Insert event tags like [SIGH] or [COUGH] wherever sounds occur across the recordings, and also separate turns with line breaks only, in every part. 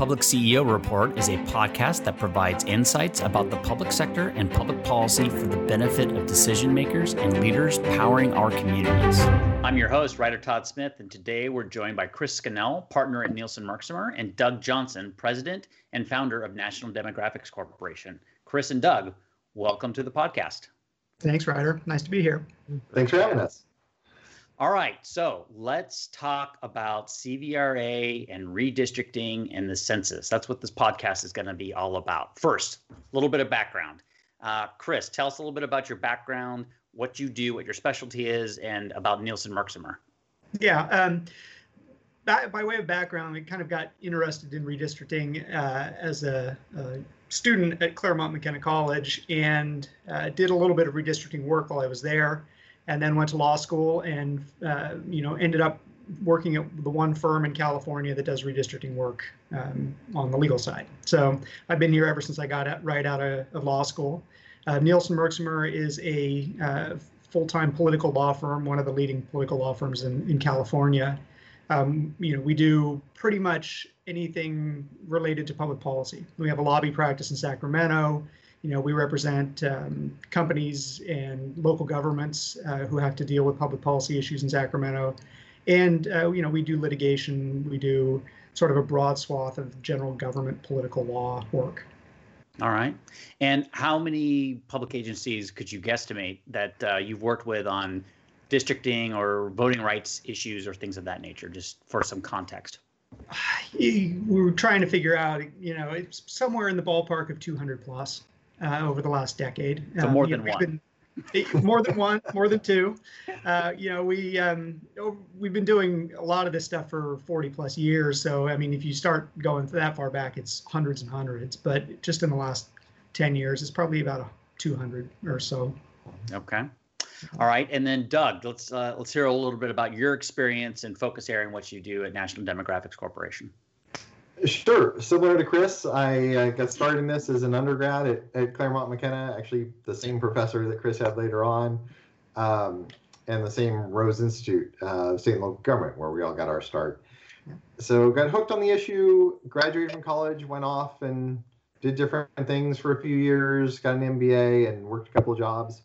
Public CEO Report is a podcast that provides insights about the public sector and public policy for the benefit of decision makers and leaders powering our communities. I'm your host, Ryder Todd Smith, and today we're joined by Chris Skinnell, partner at Nielsen Merksamer, and Doug Johnson, president and founder of National Demographics Corporation. Chris and Doug, welcome to the podcast.
Thanks, Ryder. Nice to be here.
Thanks for having us.
All right, so let's talk about CVRA and redistricting and the census. That's what this podcast is going to be all about. First, a little bit of background. Uh, Chris, tell us a little bit about your background, what you do, what your specialty is, and about Nielsen Merksamer.
Yeah, um, by, by, way of background, I kind of got interested in redistricting uh, as a, a, student at Claremont McKenna College and uh, did a little bit of redistricting work while I was there and then went to law school and uh, you know ended up working at the one firm in California that does redistricting work um, on the legal side. So I've been here ever since I got right out of, of law school. Uh, Nielsen Merksamer is a uh, full-time political law firm, one of the leading political law firms in, in California. Um, you know, we do pretty much anything related to public policy. We have a lobby practice in Sacramento you know, we represent um, companies and local governments uh, who have to deal with public policy issues in Sacramento. And, uh, you know, we do litigation, we do sort of a broad swath of general government political law work.
All right. And how many public agencies could you guesstimate that uh, you've worked with on districting or voting rights issues or things of that nature, just for some context? [SIGHS]
We were trying to figure out, you know, it's somewhere in the ballpark of 200 plus uh, over the last decade.
So more um, than know, one.
Been, [LAUGHS] more than one, more than two. Uh, you know, we um, we've been doing a lot of this stuff for 40 plus years. So I mean, if you start going that far back, it's hundreds and hundreds. But just in the last 10 years, it's probably about 200 or so.
Okay. All right, and then Doug, let's uh, let's hear a little bit about your experience and focus area and what you do at National Demographics Corporation.
Sure. Similar to Chris, I uh, got started in this as an undergrad at, at Claremont McKenna, actually the same professor that Chris had later on, um, and the same Rose Institute, uh, state and local government, where we all got our start. So got hooked on the issue, graduated from college, went off and did different things for a few years, got an MBA and worked a couple jobs.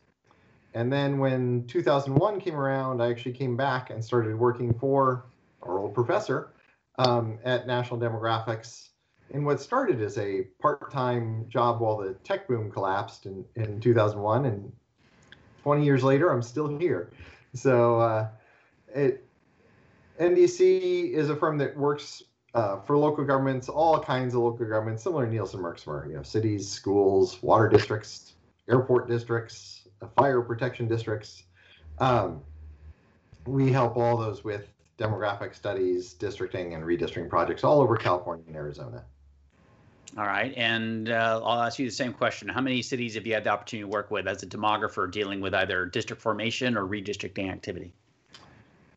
And then when 2001 came around, I actually came back and started working for our old professor um, at National Demographics. In what started as a part-time job while the tech boom collapsed in, in 2001 and 20 years later i'm still here. So uh, it ndc is a firm that works uh, for local governments all kinds of local governments similar to nielsen merksamer you know cities schools water districts airport districts uh, fire protection districts. Um, we help all those with demographic studies, districting, and redistricting projects all over California and Arizona.
All right, and uh, I'll ask you the same question. How many cities have you had the opportunity to work with as a demographer dealing with either district formation or redistricting activity?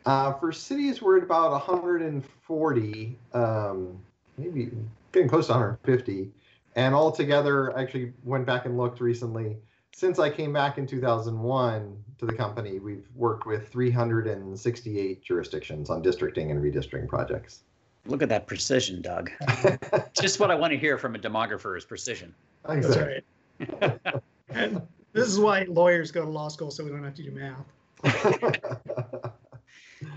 Uh, for cities, we're at about 140, um, maybe getting close to 150. And altogether, I actually went back and looked recently. Since I came back in 2001, to the company, we've worked with 368 jurisdictions on districting and redistricting projects.
Look at that precision, Doug. [LAUGHS] Just what I want to hear from a demographer is precision.
Exactly. That's right. [LAUGHS] this is why lawyers go to law school so we don't have to do
math.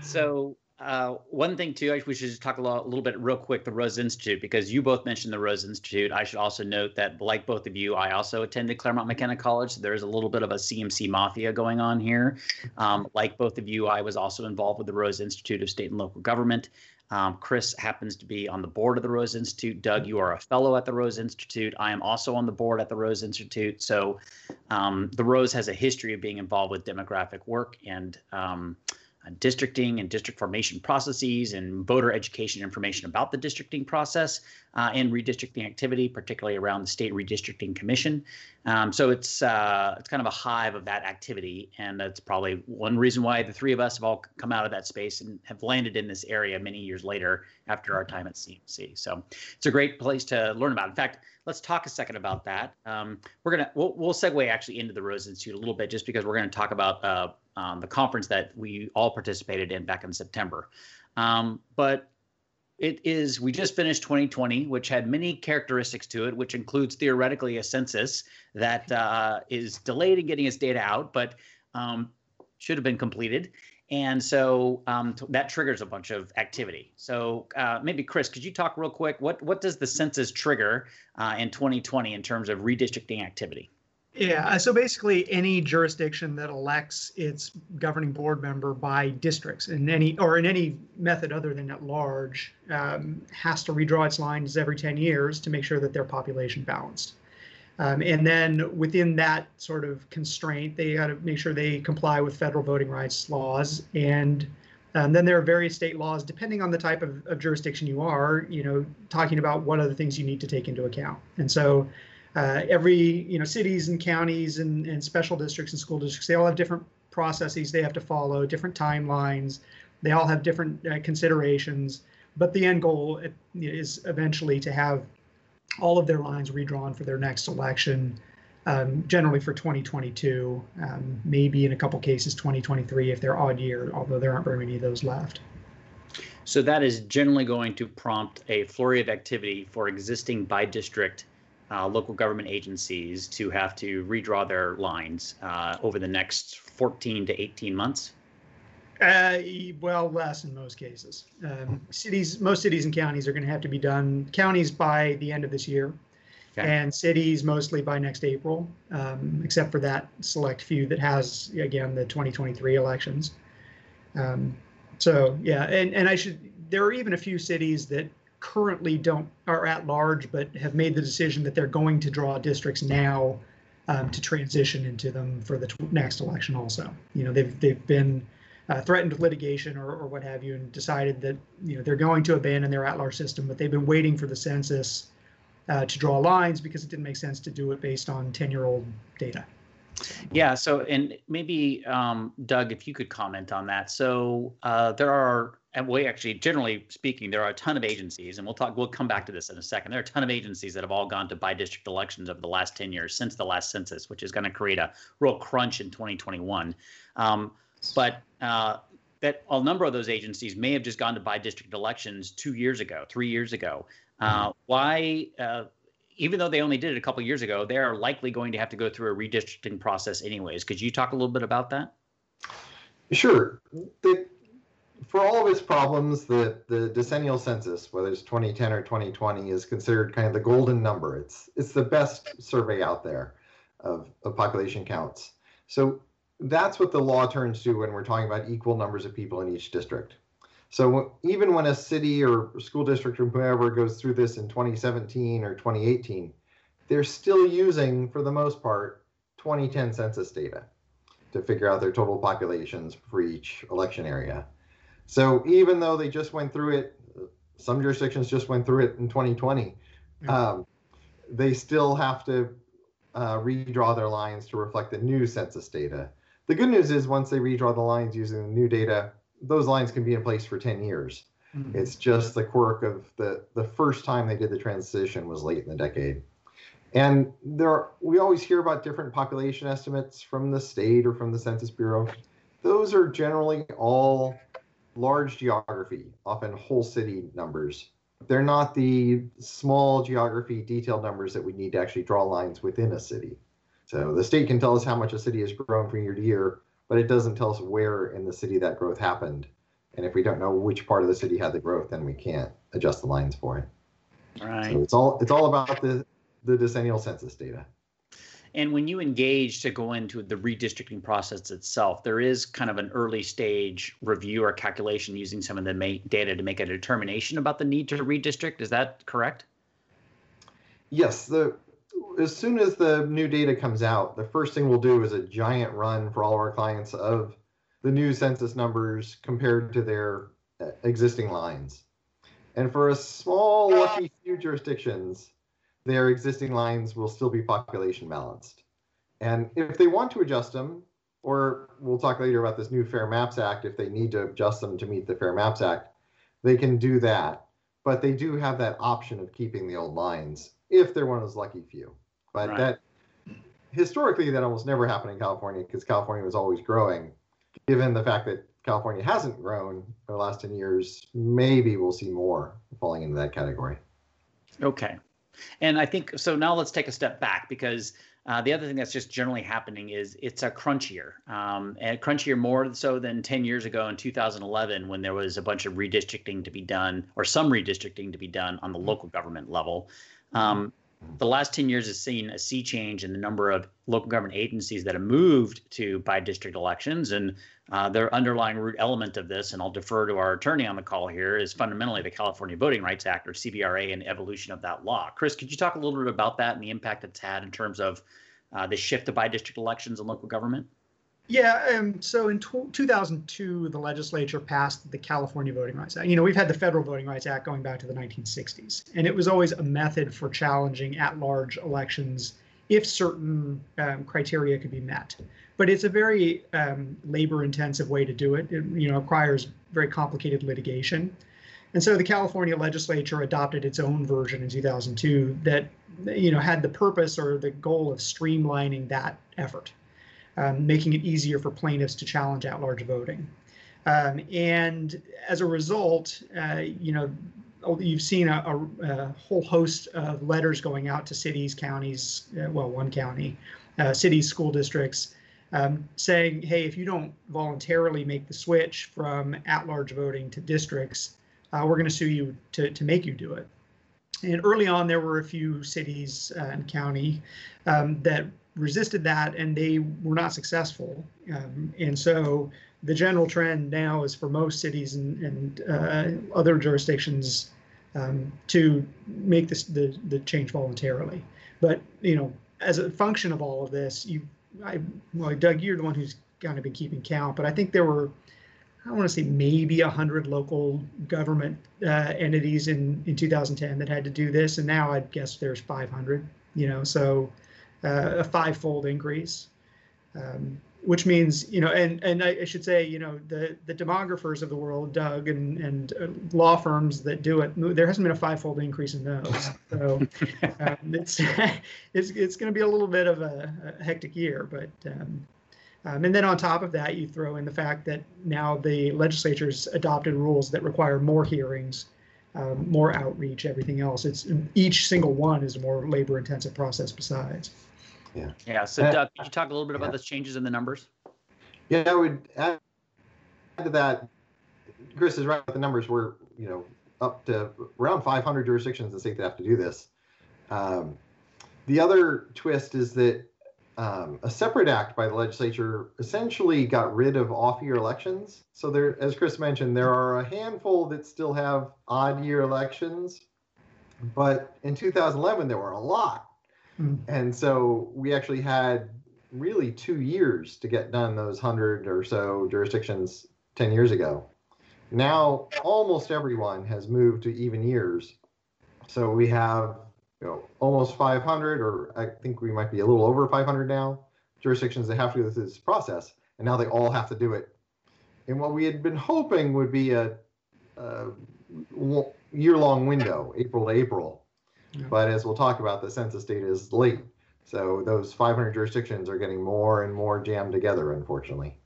[LAUGHS] so uh, one thing too, we should just talk a, little bit real quick the Rose Institute because you both mentioned the Rose Institute. I should also note that, like both of you, I also attended Claremont McKenna College. So there's a little bit of a CMC mafia going on here. Um, like both of you, I was also involved with the Rose Institute of State and Local Government. Um, Chris happens to be on the board of the Rose Institute. Doug, you are a fellow at the Rose Institute. I am also on the board at the Rose Institute. So um, the Rose has a history of being involved with demographic work and um, districting and district formation processes and voter education information about the districting process uh, and redistricting activity, particularly around the state redistricting commission. Um, so it's uh, it's kind of a hive of that activity, and that's probably one reason why the three of us have all come out of that space and have landed in this area many years later after our time at CMC. So it's a great place to learn about. In fact, let's talk a second about that. Um, we're gonna we'll, we'll segue actually into the Rose Institute a little bit, just because we're going to talk about uh, um, the conference that we all participated in back in September. Um, but it is, we just finished 2020, which had many characteristics to it, which includes theoretically a census that uh, is delayed in getting its data out, but um, should have been completed. And so um, t- that triggers a bunch of activity. So uh, maybe Chris, could you talk real quick? What what does the census trigger uh, in 2020 in terms of redistricting activity?
Yeah, uh, so basically any jurisdiction that elects its governing board member by districts in any or in any method other than at large um, has to redraw its lines every 10 years to make sure that they're population balanced. Um, and then within that sort of constraint, they got to make sure they comply with federal voting rights laws. And um, then there are various state laws, depending on the type of, of jurisdiction you are, you know, talking about what the things you need to take into account. And so uh, every you know cities and counties and, and special districts and school districts they all have different processes they have to follow different timelines. They all have different uh, considerations. But the end goal is eventually to have all of their lines redrawn for their next election um, generally for 2022 um, maybe in a couple cases 2023 if they're odd year although there aren't very many of those left.
So that is generally going to prompt a flurry of activity for existing by district uh, local government agencies to have to redraw their lines uh, over the next 14 to 18 months?
Uh, well, less in most cases. Um, cities, most cities and counties are going to have to be done. Counties by the end of this year, okay. and cities mostly by next April, um, except for that select few that has again the 2023 elections. Um, so yeah, and and I should. There are even a few cities that currently don't are at large, but have made the decision that they're going to draw districts now um, to transition into them for the next election. Also, you know, they've they've been uh, threatened with litigation or, or what have you, and decided that you know they're going to abandon their at-large system, but they've been waiting for the census uh, to draw lines because it didn't make sense to do it based on 10-year-old data.
Yeah. So, and maybe um, Doug, if you could comment on that. So, uh, there are and we actually, generally speaking, there are a ton of agencies, and we'll talk. We'll come back to this in a second. There are a ton of agencies that have all gone to by-district elections over the last ten years since the last census, which is going to create a real crunch in 2021. Um, but uh, that a number of those agencies may have just gone to by-district elections two years ago, three years ago. Uh, mm-hmm. why? Even though they only did it a couple years ago, they are likely going to have to go through a redistricting process anyways. Could you talk a little bit about that?
Sure. The for all of its problems, the, the decennial census, whether it's 2010 or 2020, is considered kind of the golden number. It's it's the best survey out there of, of population counts. So that's what the law turns to when we're talking about equal numbers of people in each district. So even when a city or school district or whoever goes through this in 2017 or 2018, they're still using, for the most part, 2010 census data to figure out their total populations for each election area. So even though they just went through it, some jurisdictions just went through it in 2020, um, they still have to uh, redraw their lines to reflect the new census data. The good news is once they redraw the lines using the new data, those lines can be in place for 10 years. Mm-hmm. It's just the quirk of the the first time they did the transition was late in the decade. And there are, we always hear about different population estimates from the state or from the Census Bureau. Those are generally all large geography, often whole city numbers. They're not the small geography detailed numbers that we need to actually draw lines within a city. So the state can tell us how much a city has grown from year to year, but it doesn't tell us where in the city that growth happened. And if we don't know which part of the city had the growth, then we can't adjust the lines for it.
Right.
So it's all it's all about the the decennial census data.
And when you engage to go into the redistricting process itself, there is kind of an early stage review or calculation using some of the data to make a determination about the need to redistrict. Is that correct?
Yes. The as soon as the new data comes out, the first thing we'll do is a giant run for all of our clients of the new census numbers compared to their uh, existing lines. And for a small, lucky few jurisdictions, their existing lines will still be population balanced. And if they want to adjust them, or we'll talk later about this new Fair Maps Act, if they need to adjust them to meet the Fair Maps Act, they can do that. But they do have that option of keeping the old lines if they're one of those lucky few. But right. that historically, that almost never happened in California because California was always growing, given the fact that California hasn't grown in the last 10 years, maybe we'll see more falling into that category.
Okay. And I think so. Now let's take a step back because uh, the other thing that's just generally happening is it's a crunchier, um, and crunchier more so than 10 years ago in 2011 when there was a bunch of redistricting to be done or some redistricting to be done on the local government level. Um, the last 10 years has seen a sea change in the number of local government agencies that have moved to by district elections. And uh, their underlying root element of this, and I'll defer to our attorney on the call here, is fundamentally the California Voting Rights Act or CVRA and evolution of that law. Chris, could you talk a little bit about that and the impact it's had in terms of uh, the shift to by district elections in local government?
Yeah, um, so in 2002, the legislature passed the California Voting Rights Act. You know, we've had the Federal Voting Rights Act going back to the 1960s, and it was always a method for challenging at large elections if certain um, criteria could be met. But it's a very um, labor intensive way to do it. It you know, requires very complicated litigation. And so the California legislature adopted its own version in 2002 that you know had the purpose or the goal of streamlining that effort um, making it easier for plaintiffs to challenge at-large voting. Um, and as a result, uh, you know, oh, you've seen a, a, a, whole host of letters going out to cities, counties, uh, well, one county, uh, cities, school districts, um, saying, hey, if you don't voluntarily make the switch from at-large voting to districts, uh, we're going to sue you to, to make you do it. And early on, there were a few cities uh, and county um, that resisted that and they were not successful. Um, and so the general trend now is for most cities and, and uh, other jurisdictions um, to make this the, the change voluntarily. But you know, as a function of all of this, you, I, well, Doug, you're the one who's kind of been keeping count, but I think there were, I want to say maybe hundred local government uh, entities in in 2010 that had to do this, and now I guess there's 500. You know, so uh, a five-fold increase, um, which means you know, and and I, should say, you know, the the demographers of the world, Doug, and and uh, law firms that do it, there hasn't been a five-fold increase in those. [LAUGHS] So um, it's [LAUGHS] it's it's going to be a little bit of a, a hectic year, but. Um, um, and then on top of that, you throw in the fact that now the legislature's adopted rules that require more hearings, um, more outreach, everything else. It's each single one is a more labor-intensive process besides.
Yeah.
Yeah. So, Doug, could you talk a little bit about yeah. those changes in the numbers?
Yeah, I would add to that. Chris is right. The numbers were, you know, up to around 500 jurisdictions in the state that have to do this. Um, the other twist is that um, a separate act by the legislature essentially got rid of off-year elections. So there, as Chris mentioned, there are a handful that still have odd-year elections, but in 2011 there were a lot. Mm. And so we actually had really two years to get done those hundred or so jurisdictions 10 years ago. Now almost everyone has moved to even years. So we have you know almost 500 or I think we might be a little over 500 now jurisdictions that have to go through this process and now they all have to do it. And what we had been hoping would be a, a year-long window, April to April, but as we'll talk about, the census data is late. So those 500 jurisdictions are getting more and more jammed together, unfortunately.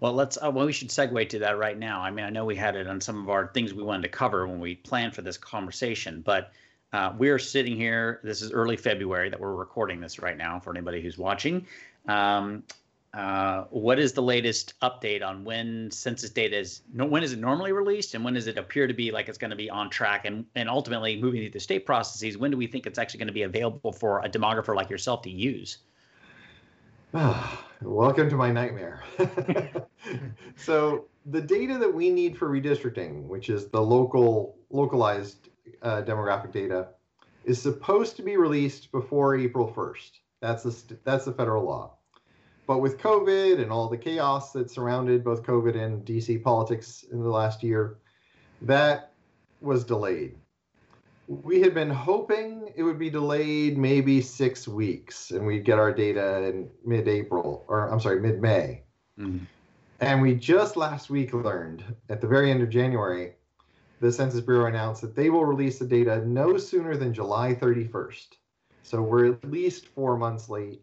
Well, let's. Uh, well, we should segue to that right now. I mean, I know we had it on some of our things we wanted to cover when we planned for this conversation, but uh, we're sitting here. This is early February that we're recording this right now for anybody who's watching. Um, uh, what is the latest update on when census data is when is it normally released and when does it appear to be like it's going to be on track? And and ultimately moving through the state processes when do we think it's actually going to be available for a demographer like yourself to use? [SIGHS]
Welcome to my nightmare. [LAUGHS] So the data that we need for redistricting which is the local localized uh, demographic data is supposed to be released before april 1st that's the that's the federal law but with COVID and all the chaos that surrounded both COVID and DC politics in the last year, that was delayed. We had been hoping it would be delayed maybe six weeks and we'd get our data in mid April, or I'm sorry, mid May. Mm-hmm. And we just last week learned at the very end of January, the Census Bureau announced that they will release the data no sooner than July 31st. So we're at least four months late.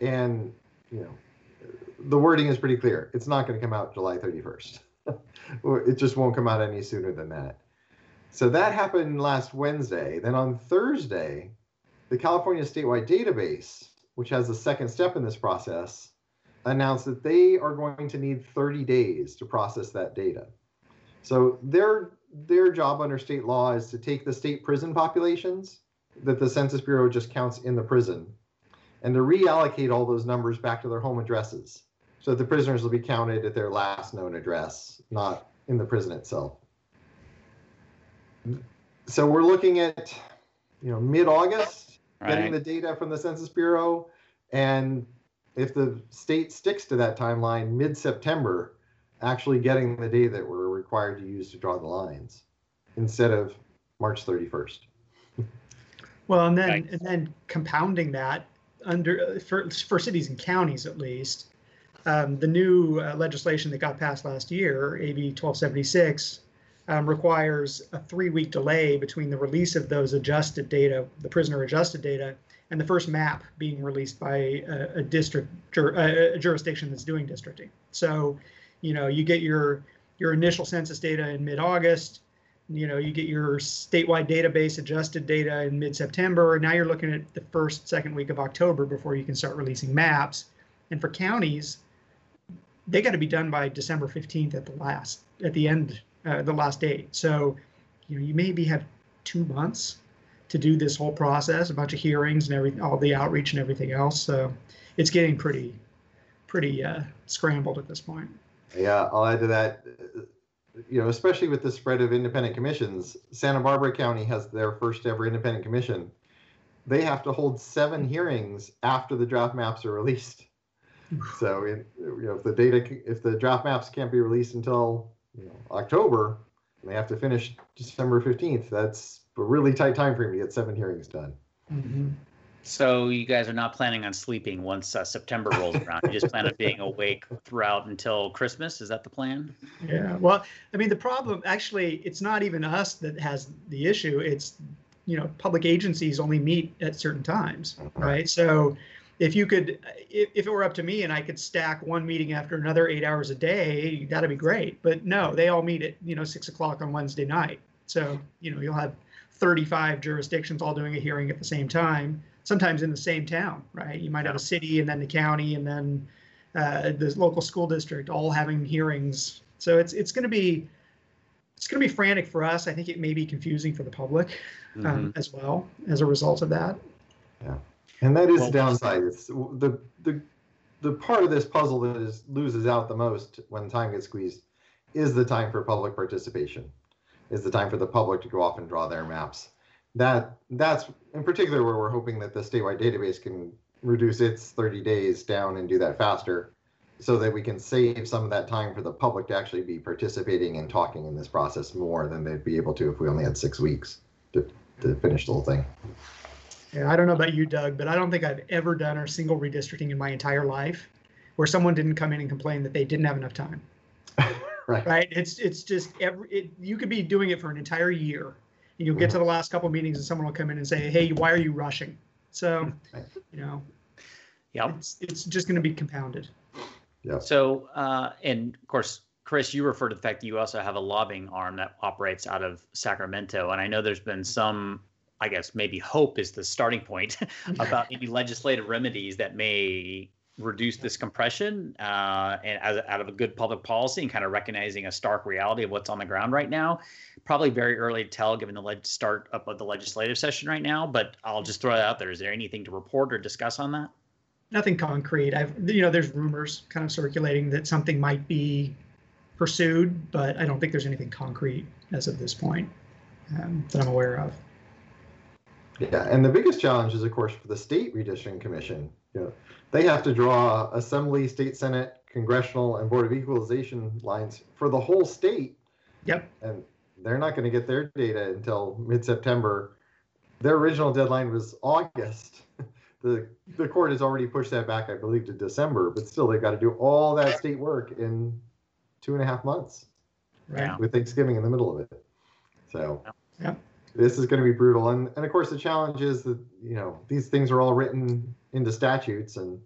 And you know, the wording is pretty clear. It's not going to come out July 31st. [LAUGHS] it just won't come out any sooner than that. So that happened last Wednesday. Then on Thursday, the California Statewide Database, which has the second step in this process, announced that they are going to need 30 days to process that data. So their their job under state law is to take the state prison populations that the Census Bureau just counts in the prison and to reallocate all those numbers back to their home addresses. So the prisoners will be counted at their last known address, not in the prison itself. So we're looking at, you know, mid-August, right. getting the data from the Census Bureau, and if the state sticks to that timeline, mid-September, actually getting the data that we're required to use to draw the lines, instead of March 31st.
Well, and then and then compounding that under for for cities and counties at least, um, the new uh, legislation that got passed last year, AB 1276, um, requires a three-week delay between the release of those adjusted data, the prisoner adjusted data, and the first map being released by a, a district jur, a, a jurisdiction that's doing districting. So, you know, you get your your initial census data in mid-August. You know, you get your statewide database adjusted data in mid-September. and Now you're looking at the first, second week of October before you can start releasing maps. And for counties, they got to be done by December 15th at the last, at the end, uh, the last date. So, you know, you maybe have two months to do this whole process, a bunch of hearings and everything, all the outreach and everything else. So it's getting pretty, pretty uh, scrambled at this point.
Yeah, I'll add to that. You know, especially with the spread of independent commissions, Santa Barbara County has their first ever independent commission. They have to hold seven hearings after the draft maps are released. [LAUGHS] So, in, you know, if the data, if the draft maps can't be released until you know, October, and they have to finish December fifteenth, that's a really tight time frame to get seven hearings done.
Mm-hmm.
So you guys are not planning on sleeping once uh, September rolls around. You just plan on being awake throughout until Christmas. Is that the plan?
Yeah. Well, I mean, the problem actually, it's not even us that has the issue. It's you know, public agencies only meet at certain times, right? So if you could, if, if it were up to me and I could stack one meeting after another eight hours a day, that'd be great. But no, they all meet at you know six o'clock on Wednesday night. So you know, you'll have 35 jurisdictions all doing a hearing at the same time sometimes in the same town, right? You might have a city and then the county and then uh, the local school district all having hearings. So it's it's going to be it's going to be frantic for us. I think it may be confusing for the public um, mm-hmm. as well as a result of that.
Yeah, and that is well, downside. It's the the the part of this puzzle that is loses out the most when time gets squeezed is the time for public participation. Is the time for the public to go off and draw their maps that that's in particular where we're hoping that the statewide database can reduce its 30 days down and do that faster so that we can save some of that time for the public to actually be participating and talking in this process more than they'd be able to if we only had six weeks to, to finish the whole thing.
Yeah, I don't know about you, Doug, but I don't think I've ever done a single redistricting in my entire life where someone didn't come in and complain that they didn't have enough time. [LAUGHS]
right.
Right. It's it's just every it, you could be doing it for an entire year you'll get to the last couple meetings and someone will come in and say, "Hey, why are you rushing?" So, [LAUGHS] you know,
yeah,
it's, it's just going to be compounded.
Yeah.
So, uh, and of course, Chris, you refer to the fact that you also have a lobbying arm that operates out of Sacramento, and I know there's been some, I guess, maybe hope is the starting point [LAUGHS] about [LAUGHS] any legislative remedies that may reduce this compression uh, and as, out of a good public policy and kind of recognizing a stark reality of what's on the ground right now. Probably very early to tell given the leg- start up of the legislative session right now, but I'll just throw it out there. Is there anything to report or discuss on that?
Nothing concrete. I've, you know, there's rumors kind of circulating that something might be pursued, but I don't think there's anything concrete as of this point um, that I'm aware of.
Yeah, and the biggest challenge is, of course, for the state redistricting commission. You know, they have to draw assembly, state senate, congressional, and board of equalization lines for the whole state.
Yep.
And they're not going to get their data until mid-September. Their original deadline was August. [LAUGHS] The the court has already pushed that back, I believe, to December, but still they've got to do all that state work in two and a half months.
Right.
With Thanksgiving in the middle of it. So
yep.
This is going to be brutal. And and of course the challenge is that, you know, these things are all written into statutes and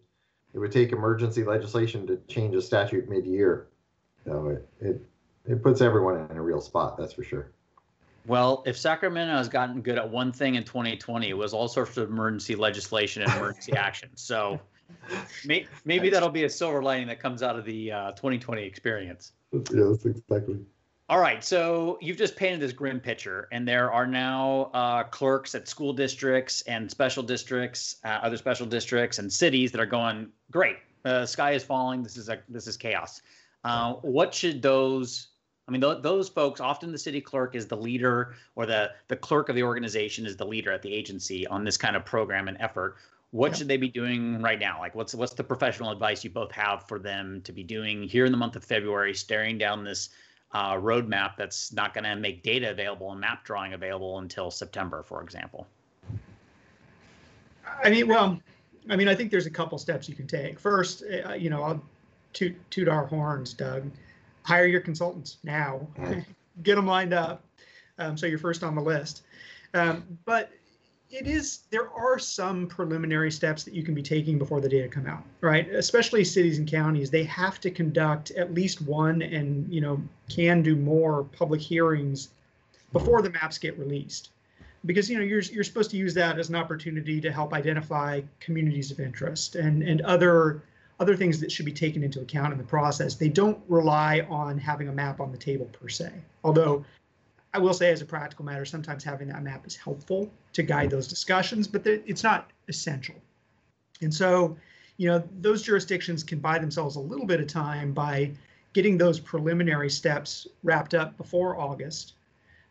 it would take emergency legislation to change a statute mid-year. So it, it, it puts everyone in a real spot, that's for sure.
Well, if Sacramento has gotten good at one thing in 2020, it was all sorts of emergency legislation and emergency [LAUGHS] action. So may, maybe that'll be a silver lining that comes out of the uh, 2020 experience.
Yes, exactly.
All right, so you've just painted this grim picture, and there are now uh, clerks at school districts and special districts, uh, other special districts, and cities that are going great. Uh, sky is falling. This is a this is chaos. Uh, what should those? I mean, th- those folks. Often, the city clerk is the leader, or the the clerk of the organization is the leader at the agency on this kind of program and effort. What yeah. should they be doing right now? Like, what's what's the professional advice you both have for them to be doing here in the month of February, staring down this uh, roadmap that's not going to make data available and map drawing available until September, for example?
I mean, well, I mean, I think there's a couple steps you can take. First, uh, you know, I'll toot, toot our horns, Doug. Hire your consultants now. [LAUGHS] Get them lined up, um, so you're first on the list. Um, but it is there are some preliminary steps that you can be taking before the data come out right? Especially cities and counties they have to conduct at least one and you know can do more public hearings before the maps get released. Because you know you're, you're supposed to use that as an opportunity to help identify communities of interest and and other other things that should be taken into account in the process. They don't rely on having a map on the table per se. Although I will say, as a practical matter, sometimes having that map is helpful to guide those discussions, but it's not essential. And so, you know, those jurisdictions can buy themselves a little bit of time by getting those preliminary steps wrapped up before August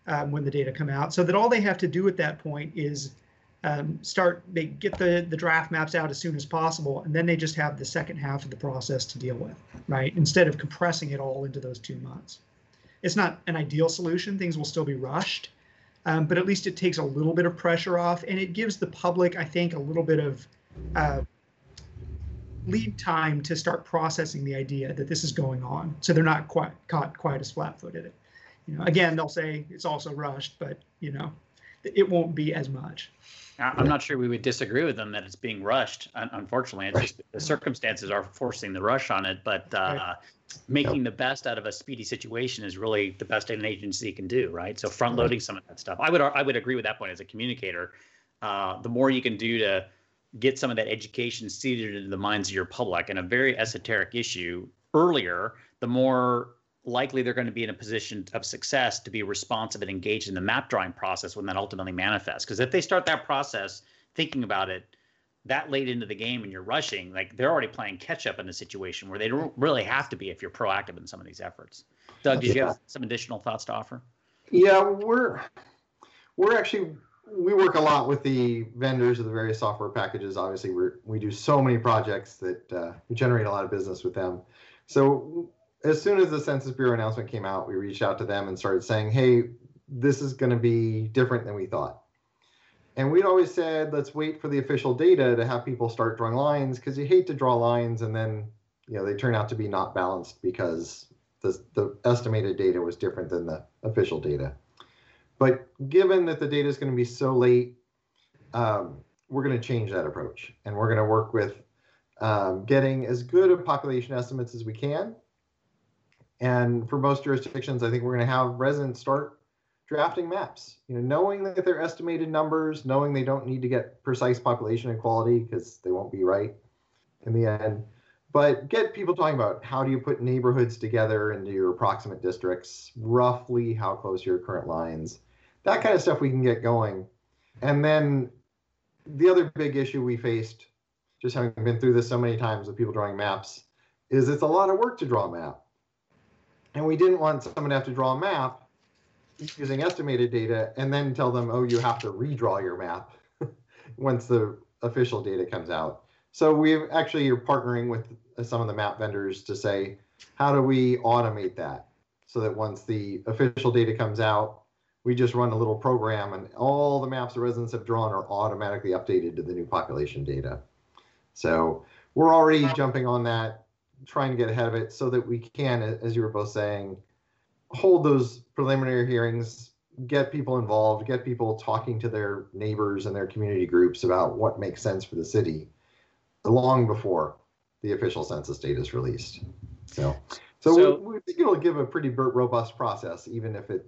um, when the data come out, so that all they have to do at that point is um, start they get the the draft maps out as soon as possible, and then they just have the second half of the process to deal with, right? Instead of compressing it all into those two months it's not an ideal solution. Things will still be rushed, um, but at least it takes a little bit of pressure off, and it gives the public, I think, a little bit of uh, lead time to start processing the idea that this is going on, so they're not quite caught quite as flat-footed. You know, again, they'll say it's also rushed, but you know, it won't be as much.
I'm not sure we would disagree with them that it's being rushed. Unfortunately, it's just the circumstances are forcing the rush on it. But uh, right making the best out of a speedy situation is really the best an agency can do, right? So front loading some of that stuff. I would I would agree with that point as a communicator. Uh, the more you can do to get some of that education seeded into the minds of your public and a very esoteric issue earlier, the more likely they're going to be in a position of success to be responsive and engaged in the map drawing process when that ultimately manifests. Because if they start that process thinking about it that late into the game and you're rushing, like they're already playing catch up in a situation where they don't really have to be if you're proactive in some of these efforts. Doug, did you have some additional thoughts to offer?
Yeah, we're we're actually we work a lot with the vendors of the various software packages. Obviously, we we do so many projects that uh, we generate a lot of business with them. So as soon as the Census Bureau announcement came out, we reached out to them and started saying, "Hey, this is going to be different than we thought." And we'd always said, let's wait for the official data to have people start drawing lines because you hate to draw lines and then you know they turn out to be not balanced because the, the estimated data was different than the official data. But given that the data is going to be so late, um, we're going to change that approach and we're going to work with um, getting as good of population estimates as we can. And for most jurisdictions, I think we're going to have residents start drafting maps. You know, knowing that they're estimated numbers, knowing they don't need to get precise population equality because they won't be right in the end. But get people talking about how do you put neighborhoods together into your approximate districts, roughly how close your current lines, that kind of stuff we can get going. And then the other big issue we faced, just having been through this so many times with people drawing maps, is it's a lot of work to draw a map. And we didn't want someone to have to draw a map using estimated data and then tell them, oh, you have to redraw your map [LAUGHS] once the official data comes out. So we actually are partnering with some of the map vendors to say, how do we automate that so that once the official data comes out, we just run a little program and all the maps the residents have drawn are automatically updated to the new population data. So we're already jumping on that, trying to get ahead of it so that we can, as you were both saying, hold those preliminary hearings, get people involved, get people talking to their neighbors and their community groups about what makes sense for the city long before the official census data is released. So, so,
So-
we, we think it'll give a pretty robust process, even if it,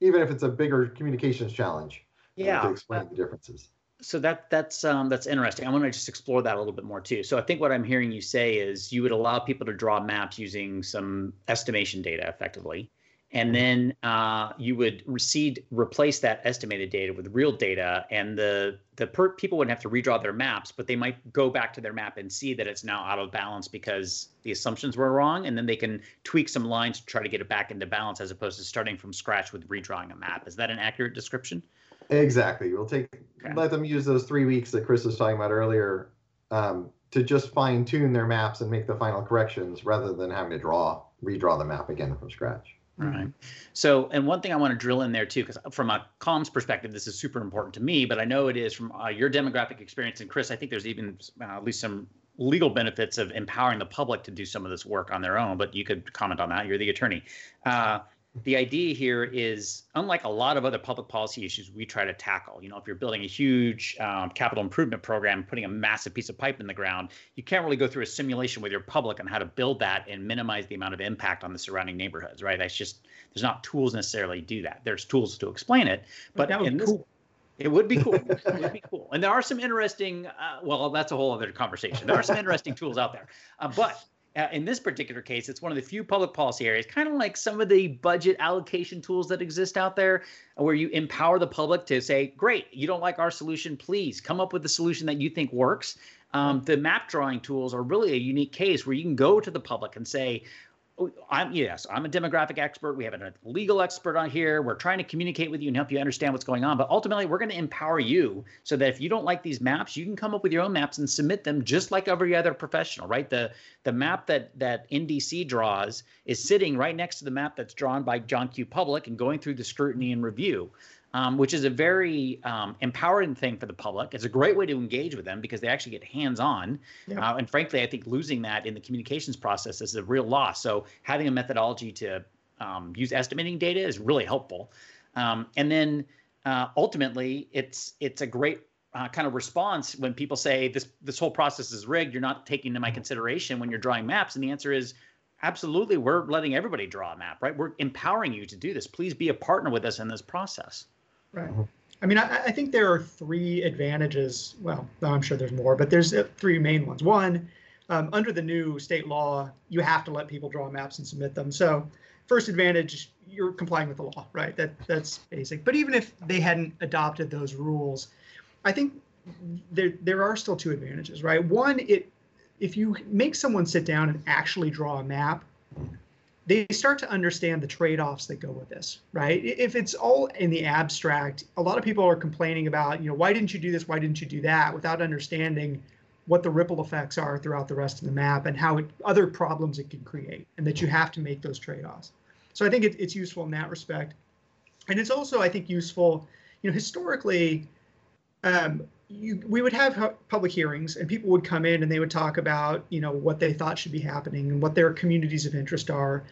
even if it's a bigger communications challenge. uh, to explain the differences.
So that that's um, that's interesting. I want to just explore that a little bit more too. So I think what I'm hearing you say is you would allow people to draw maps using some estimation data effectively, and then uh, you would recede replace that estimated data with real data, and the the per- people wouldn't have to redraw their maps, but they might go back to their map and see that it's now out of balance because the assumptions were wrong, and then they can tweak some lines to try to get it back into balance as opposed to starting from scratch with redrawing a map. Is that an accurate description?
Exactly. We'll take
Okay.
let them use those three weeks that Chris was talking about earlier um, to just fine tune their maps and make the final corrections rather than having to draw redraw the map again from scratch.
Right. So, and one thing I want to drill in there too, because from a comms perspective, this is super important to me, but I know it is from uh, your demographic experience. And Chris, I think there's even uh, at least some legal benefits of empowering the public to do some of this work on their own, but you could comment on that. You're the attorney. Uh, the idea here is unlike a lot of other public policy issues we try to tackle you know if you're building a huge um, capital improvement program putting a massive piece of pipe in the ground you can't really go through a simulation with your public on how to build that and minimize the amount of impact on the surrounding neighborhoods right that's just there's not tools necessarily to do that there's tools to explain it but
that would cool.
it would be cool. [LAUGHS] it would be cool. And there are some interesting, uh, well, that's a whole other conversation. There are some interesting tools out there. Uh, but uh, in this particular case, it's one of the few public policy areas, kind of like some of the budget allocation tools that exist out there, where you empower the public to say, great, you don't like our solution, please come up with the solution that you think works. Um, the map drawing tools are really a unique case where you can go to the public and say, Oh, I'm yes, I'm a demographic expert. We have a legal expert on here. We're trying to communicate with you and help you understand what's going on. But ultimately, we're going to empower you so that if you don't like these maps, you can come up with your own maps and submit them just like every other professional, right? The the map that that NDC draws is sitting right next to the map that's drawn by John Q. Public and going through the scrutiny and review. Um, which is a very um, empowering thing for the public. It's a great way to engage with them because they actually get hands-on.
Yeah.
Uh, and frankly, I think losing that in the communications process is a real loss. So having a methodology to um, use estimating data is really helpful. Um, and then uh, ultimately, it's it's a great uh, kind of response when people say this this whole process is rigged. You're not taking into my consideration when you're drawing maps. And the answer is absolutely. We're letting everybody draw a map, right? We're empowering you to do this. Please be a partner with us in this process.
Right. I mean, I, I think there are three advantages. Well, I'm sure there's more, but there's uh, three main ones. One, um, under the new state law, you have to let people draw maps and submit them. So, first advantage, you're complying with the law, right? That that's basic. But even if they hadn't adopted those rules, I think there there are still two advantages, right? One, it if you make someone sit down and actually draw a map, they start to understand the trade-offs that go with this right? If it's all in the abstract a lot of people are complaining about you know why didn't you do this? Why didn't you do that? Without understanding what the ripple effects are throughout the rest of the map and how it, other problems it can create and that you have to make those trade-offs. So i think it, it's useful in that respect. And it's also i think useful you know historically um, you, we would have public hearings and people would come in and they would talk about you know what they thought should be happening and what their communities of interest are.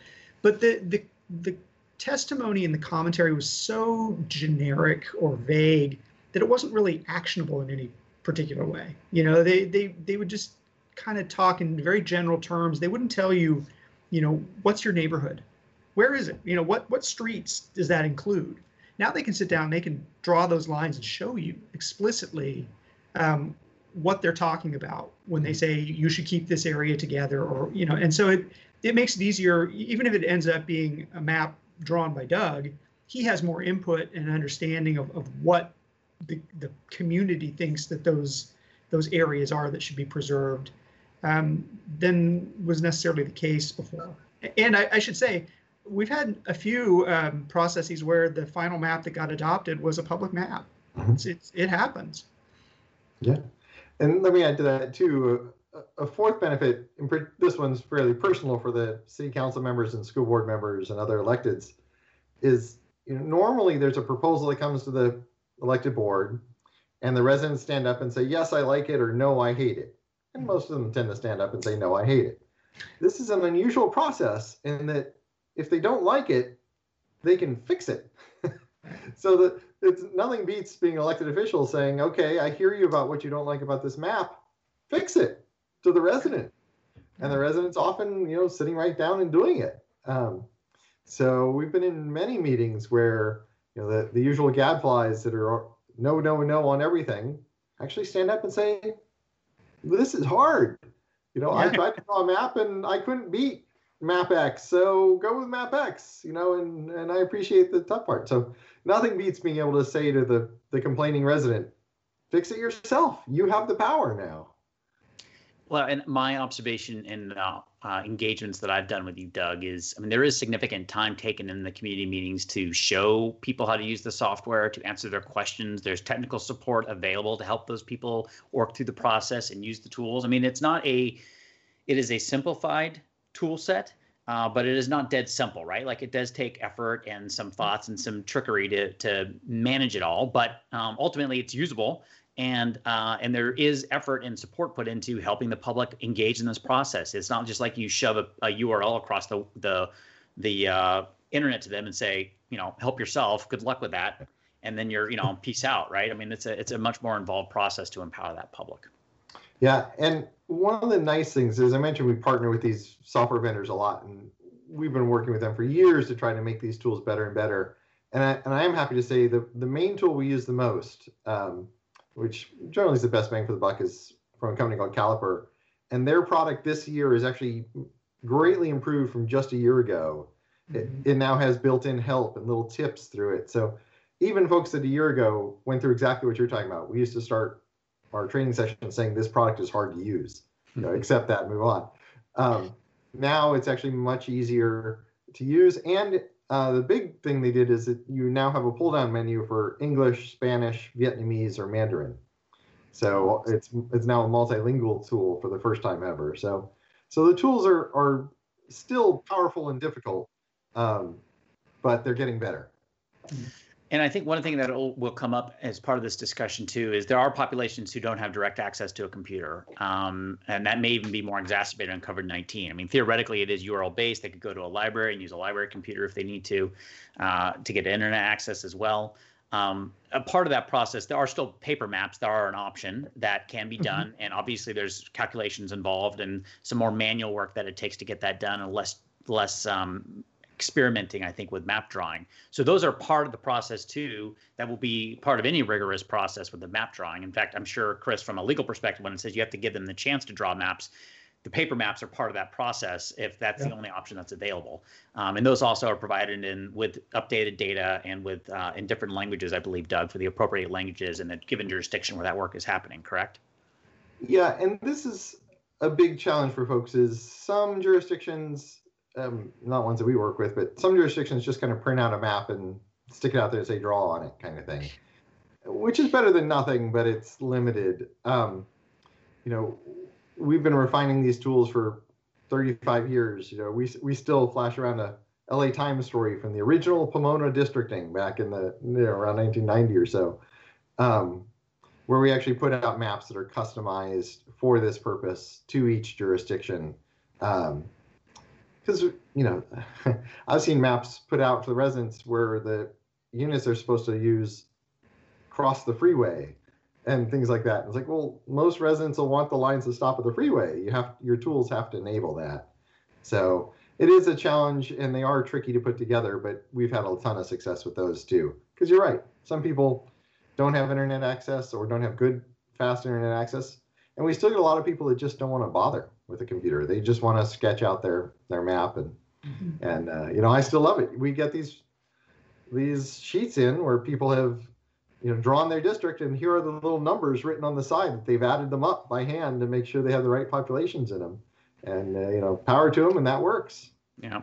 But the the the testimony and the commentary was so generic or vague that it wasn't really actionable in any particular way. You know they they they would just kind of talk in very general terms. They wouldn't tell you you know what's your neighborhood? Where is it? You know what what streets does that include now they can sit down they can draw those lines and show you explicitly um, what they're talking about when they say you should keep this area together or you know and so it it makes it easier even if it ends up being a map drawn by doug he has more input and understanding of, of what the, the community thinks that those those areas are that should be preserved um, than was necessarily the case before. And I, I should say we've had a few um, processes where the final map that got adopted was a public map
Mhm.
it's, it's, it happens
Yeah. And let me add to that too. A, a fourth benefit, and this one's fairly personal for the city council members and school board members and other electeds, is you know normally there's a proposal that comes to the elected board, and the residents stand up and say yes I like it or no I hate it, and most of them tend to stand up and say no I hate it. This is an unusual process in that if they don't like it, they can fix it. [LAUGHS] so that it's nothing beats being an elected official saying, okay, I hear you about what you don't like about this map. Fix it to the resident. and the residents often, you know, sitting right down and doing it. Um, so we've been in many meetings where you know the, the usual gadflies that are no, no, no on everything actually stand up and say, "This is hard." You know, I tried to draw a map and I couldn't beat map X, so go with MapX, You know, and and I appreciate the tough part. So nothing beats being able to say to the the complaining resident, "Fix it yourself. You have the power now."
Well, and my observation in uh, uh, engagements that I've done with you, Doug, is I mean, there is significant time taken in the community meetings to show people how to use the software, to answer their questions. There's technical support available to help those people work through the process and use the tools. I mean, it's not a, it is a simplified tool set, uh, but it is not dead simple, right? Like it does take effort and some thoughts and some trickery to to manage it all, but um, ultimately it's usable and uh, and there is effort and support put into helping the public engage in this process. It's not just like you shove a, a URL across the the the uh, internet to them and say, you know, help yourself. Good luck with that, and then you're, you know, [LAUGHS] peace out, right? I mean, it's a it's a much more involved process to empower that public.
Yeah, and one of the nice things is I mentioned we partner with these software vendors a lot, and we've been working with them for years to try to make these tools better and better. And I, and I am happy to say the the main tool we use the most. Um, which generally is the best bang for the buck, is from a company called Caliper. And their product this year is actually greatly improved from just a year ago. Mm-hmm. It, it now has built-in help and little tips through it. So even folks that a year ago went through exactly what you're talking about. We used to start our training session saying this product is hard to use. You know, [LAUGHS] accept that move on. Um, now it's actually much easier to use, and uh, the big thing they did is that you now have a pull down menu for English, Spanish, Vietnamese, or Mandarin. So it's it's now a multilingual tool for the first time ever. So so the tools are are still powerful and difficult, um, but they're getting better.
And I think one thing that will come up as part of this discussion too is there are populations who don't have direct access to a computer, um, and that may even be more exacerbated on COVID nineteen. I mean, theoretically, it is URL based. They could go to a library and use a library computer if they need to, uh, to get internet access as well. Um, a part of that process, there are still paper maps that are an option that can be mm-hmm. done, mm-hmm. and obviously there's calculations involved and some more manual work that it takes to get that done, and less less um, experimenting, I think, with map drawing. So those are part of the process too. That will be part of any rigorous process with the map drawing. In fact, I'm sure Chris, from a legal perspective, when it says you have to give them the chance to draw maps, the paper maps are part of that process if that's yeah. the only option that's available. Um, and those also are provided in with updated data and with uh, in different languages, I believe, Doug, for the appropriate languages in the given jurisdiction where that work is happening. Correct?
Yeah, and this is a big challenge for folks. Is some jurisdictions um, not ones that we work with, but some jurisdictions just kind of print out a map and stick it out there and say draw on it, kind of thing, which is better than nothing, but it's limited. Um, you know, we've been refining these tools for 35 years. You know, we we still flash around a LA Times story from the original Pomona districting back in the you know, around 1990 or so, um, where we actually put out maps that are customized for this purpose to each jurisdiction. Um, because you know [LAUGHS] i've seen maps put out for the residents where the units are supposed to use cross the freeway and things like that. It's like well most residents will want the lines to stop at the freeway. You have your tools have to enable that. So it is a challenge and they are tricky to put together but we've had a ton of success with those too. Because you're right. Some people don't have internet access or don't have good fast internet access and we still get a lot of people that just don't want to bother with a computer. They just want to sketch out their their map and mm-hmm. and uh, you know I still love it. We get these these sheets in where people have you know drawn their district and here are the little numbers written on the side that they've added them up by hand to make sure they have the right populations in them. And uh, you know power to them and that works.
Yeah.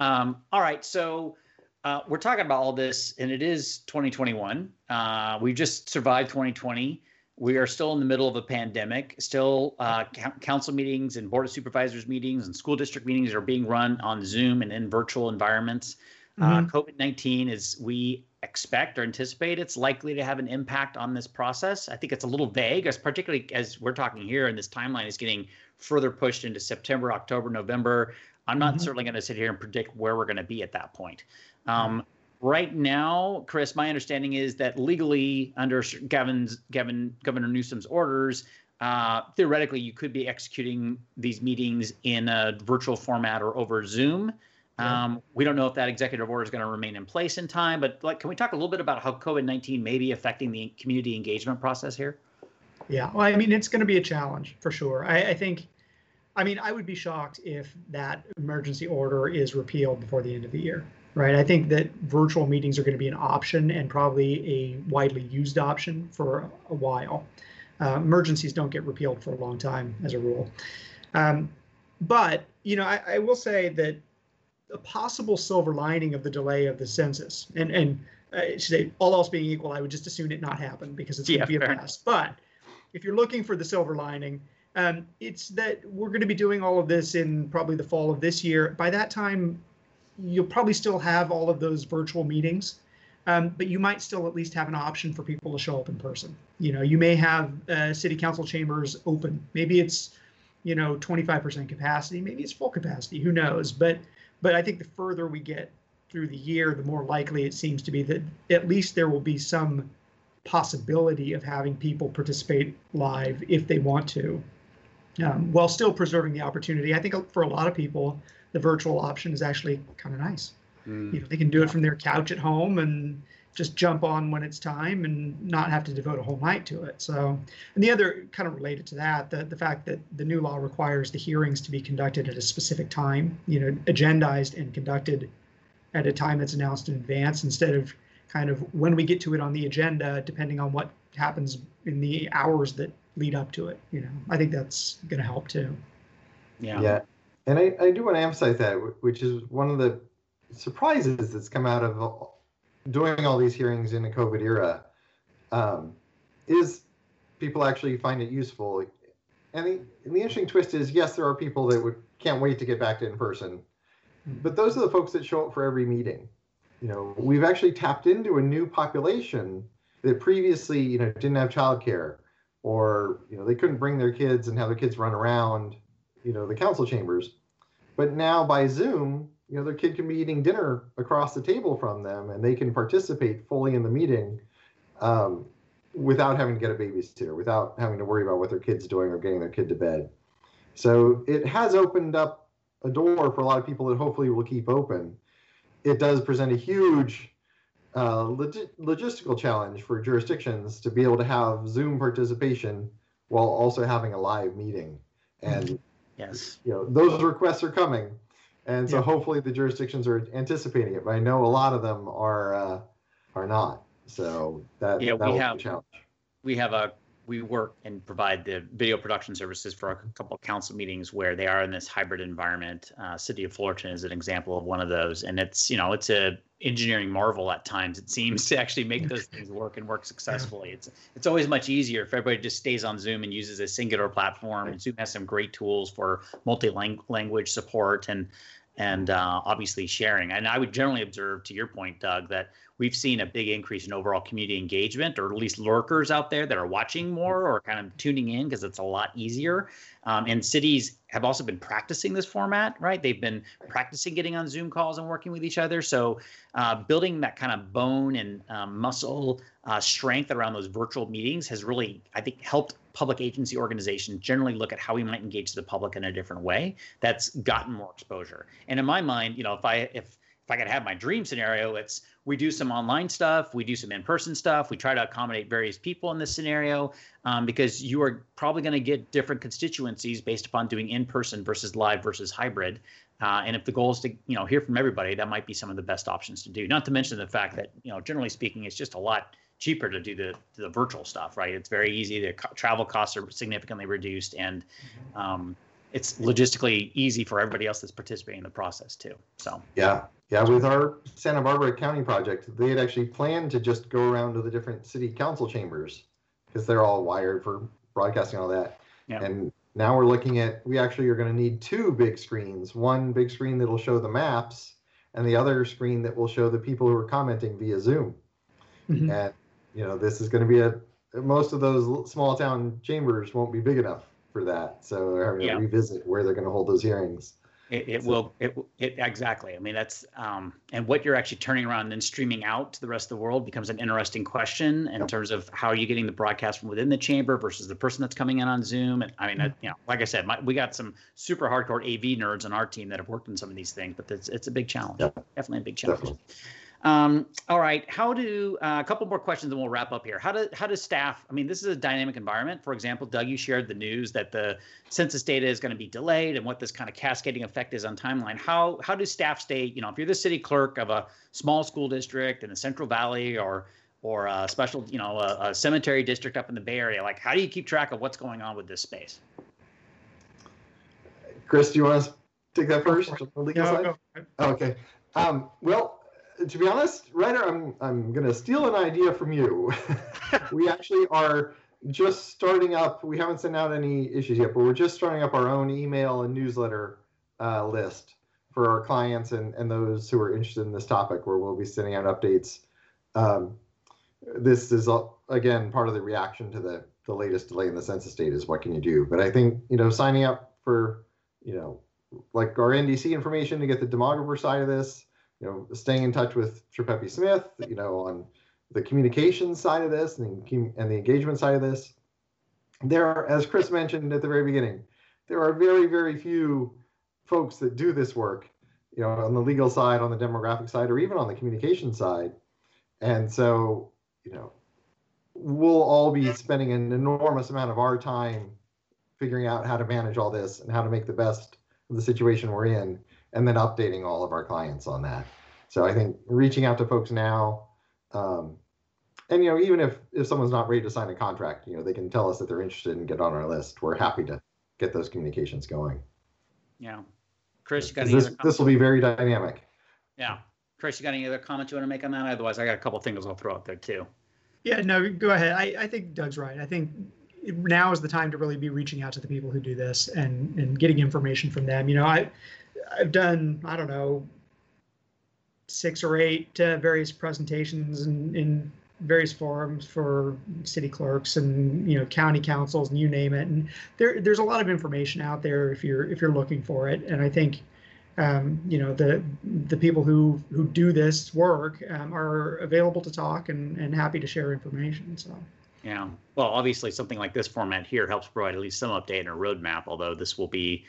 Um, all right, so. Uh, we're talking about all this, and it is 2021. Uh, we just survived 2020. We are still in the middle of a pandemic. Still, uh, council meetings and board of supervisors meetings and school district meetings are being run on Zoom and in virtual environments. Uh, mm-hmm. Uh, COVID 19 is, we expect or anticipate it's likely to have an impact on this process. I think it's a little vague, as particularly as we're talking here, and this timeline is getting further pushed into September, October, November. I'm not mm-hmm. certainly going to sit here and predict where we're going to be at that point. Um, Right now, Chris, my understanding is that legally, under Gavin's Gavin Governor Newsom's orders, uh, theoretically you could be executing these meetings in a virtual format or over Zoom. Um, we don't know if that executive order is going to remain in place in time, but like, can we talk a little bit about how COVID nineteen may be affecting the community engagement process here?
Yeah, well, I mean, it's going to be a challenge for sure. I, I think, I mean, I would be shocked if that emergency order is repealed before the end of the year, right? I think that virtual meetings are going to be an option and probably a widely used option for a while. Uh, emergencies don't get repealed for a long time as a rule. Um, but, you know, I, I will say that a possible silver lining of the delay of the census, and and should say all else being equal, I would just assume it not happen because it's going
Yeah,
to be a mess. But if you're looking for the silver lining, um, it's that we're going to be doing all of this in probably the fall of this year. By that time, you'll probably still have all of those virtual meetings, um, but you might still at least have an option for people to show up in person. You know, you may have uh, city council chambers open. Maybe it's, you know, 25% capacity. Maybe it's full capacity. Who knows? But but I think the further we get through the year, the more likely it seems to be that at least there will be some possibility of having people participate live if they want to, um, while still preserving the opportunity. I think for a lot of people, the virtual option is actually kind of nice. Mm. You know, they can do it from their couch at home and just jump on when it's time and not have to devote a whole night to it. So, and the other kind of related to that, the, the fact that the new law requires the hearings to be conducted at a specific time, you know, agendized and conducted at a time that's announced in advance instead of kind of when we get to it on the agenda, depending on what happens in the hours that lead up to it. You know, I think that's going to help too.
Yeah.
Yeah. And I, I do want to emphasize that, which is one of the surprises that's come out of doing all these hearings in the COVID era, um, is people actually find it useful. And the, and the interesting twist is, yes, there are people that would can't wait to get back to in person, but those are the folks that show up for every meeting. You know, we've actually tapped into a new population that previously, you know, didn't have childcare, or you know, they couldn't bring their kids and have their kids run around you know the council chambers. But now by zoom you know their kid can be eating dinner across the table from them and they can participate fully in the meeting um, without having to get a babysitter without having to worry about what their kid's doing or getting their kid to bed. So it has opened up a door for a lot of people that hopefully will keep open. It does present a huge uh, logi- logistical challenge for jurisdictions to be able to have zoom participation while also having a live meeting. And
Yes.
you know those requests are coming and so
Yeah.
hopefully the jurisdictions are anticipating it but i know a lot of them are uh, are not so that
Yeah,
that
we
be a
have-
challenge
we have a we work and provide the video production services for a couple of council meetings where they are in this hybrid environment. Uh, City of Fullerton is an example of one of those, and it's you know it's a engineering marvel at times. It seems to actually make those things work and work successfully. It's it's always much easier if everybody just stays on Zoom and uses a singular platform. And Zoom has some great tools for multi-language support and and uh, obviously sharing. And I would generally observe, to your point, Doug, that we've seen a big increase in overall community engagement, or at least lurkers out there that are watching more or kind of tuning in because it's a lot easier. Um, and cities have also been practicing this format, right? They've been practicing getting on Zoom calls and working with each other. So uh, building that kind of bone and um, muscle uh, strength around those virtual meetings has really, I think, helped public agency organizations generally look at how we might engage the public in a different way. That's gotten more exposure. And in my mind, you know, if I if if I could have my dream scenario, it's we do some online stuff, we do some in-person stuff, we try to accommodate various people in this scenario, um, because you are probably going to get different constituencies based upon doing in-person versus live versus hybrid. Uh, and if the goal is to you know hear from everybody, that might be some of the best options to do. Not to mention the fact that you know generally speaking, it's just a lot cheaper to do the the virtual stuff, right? It's very easy. The co- travel costs are significantly reduced, and um, it's logistically easy for everybody else that's participating in the process too. So
yeah yeah with our santa barbara county project they had actually planned to just go around to the different city council chambers because they're all wired for broadcasting all that
Yeah.
and now we're looking at we actually are going to need two big screens one big screen that'll show the maps and the other screen that will show the people who are commenting via zoom
Mhm.
and you know this is going to be a most of those small town chambers won't be big enough for that so we're having
Yeah.
to revisit where they're going to hold those hearings
It, it so. will. It, it exactly. I mean, that's um, and what you're actually turning around and then streaming out to the rest of the world becomes an interesting question in terms of how are you getting the broadcast from within the chamber versus the person that's coming in on Zoom. And I mean, mm-hmm. you know, like I said, my, we got some super hardcore AV nerds on our team that have worked on some of these things, but it's it's a big challenge. Yep. Definitely a big challenge. Definitely. Um, all right, how do uh, a couple more questions and we'll wrap up here. How do how does staff? I mean, this is a dynamic environment. For example, Doug, you shared the news that the census data is going to be delayed and what this kind of cascading effect is on timeline. How how do staff stay? You know, if you're the city clerk of a small school district in the Central Valley or or a special, you know, a, a cemetery district up in the Bay Area, like how do you keep track of what's going on with this space?
Chris, do you want to take that first? The legal no. Okay. Um, well, to be honest, Ryder, I'm I'm gonna steal an idea from you. [LAUGHS] we actually are just starting up. We haven't sent out any issues yet, but we're just starting up our own email and newsletter uh, list for our clients and and those who are interested in this topic, where we'll be sending out updates. Um, this is again part of the reaction to the the latest delay in the census date is what can you do? But I think you know signing up for you know like our NDC information to get the demographer side of this you know, staying in touch with Tripepi Smith, you know, on the communication side of this and the, and the engagement side of this. There are, as Chris mentioned at the very beginning, there are very, very few folks that do this work, you know, on the legal side, on the demographic side, or even on the communication side. And so, you know, we'll all be spending an enormous amount of our time figuring out how to manage all this and how to make the best of the situation we're in and then updating all of our clients on that. So I think reaching out to folks now, um, and you know, even if if someone's not ready to sign a contract, you know, they can tell us that they're interested and get on our list. We're happy to get those communications going.
Yeah, Chris, you got
this? This will be very dynamic.
Yeah, Chris, you got any other comments you want to make on that? Otherwise, I got a couple things I'll throw out there too.
Yeah, no, go ahead. I, I think Doug's right. I think now is the time to really be reaching out to the people who do this and and getting information from them. You know, I I've done I don't know six or eight uh, various presentations in, in various forums for city clerks and you know county councils and you name it. And there there's a lot of information out there if you're if you're looking for it. And I think um, you know the the people who who do this work um, are available to talk and and happy to share information so.
Yeah. Well obviously something like this format here helps provide at least some update and a roadmap although this will be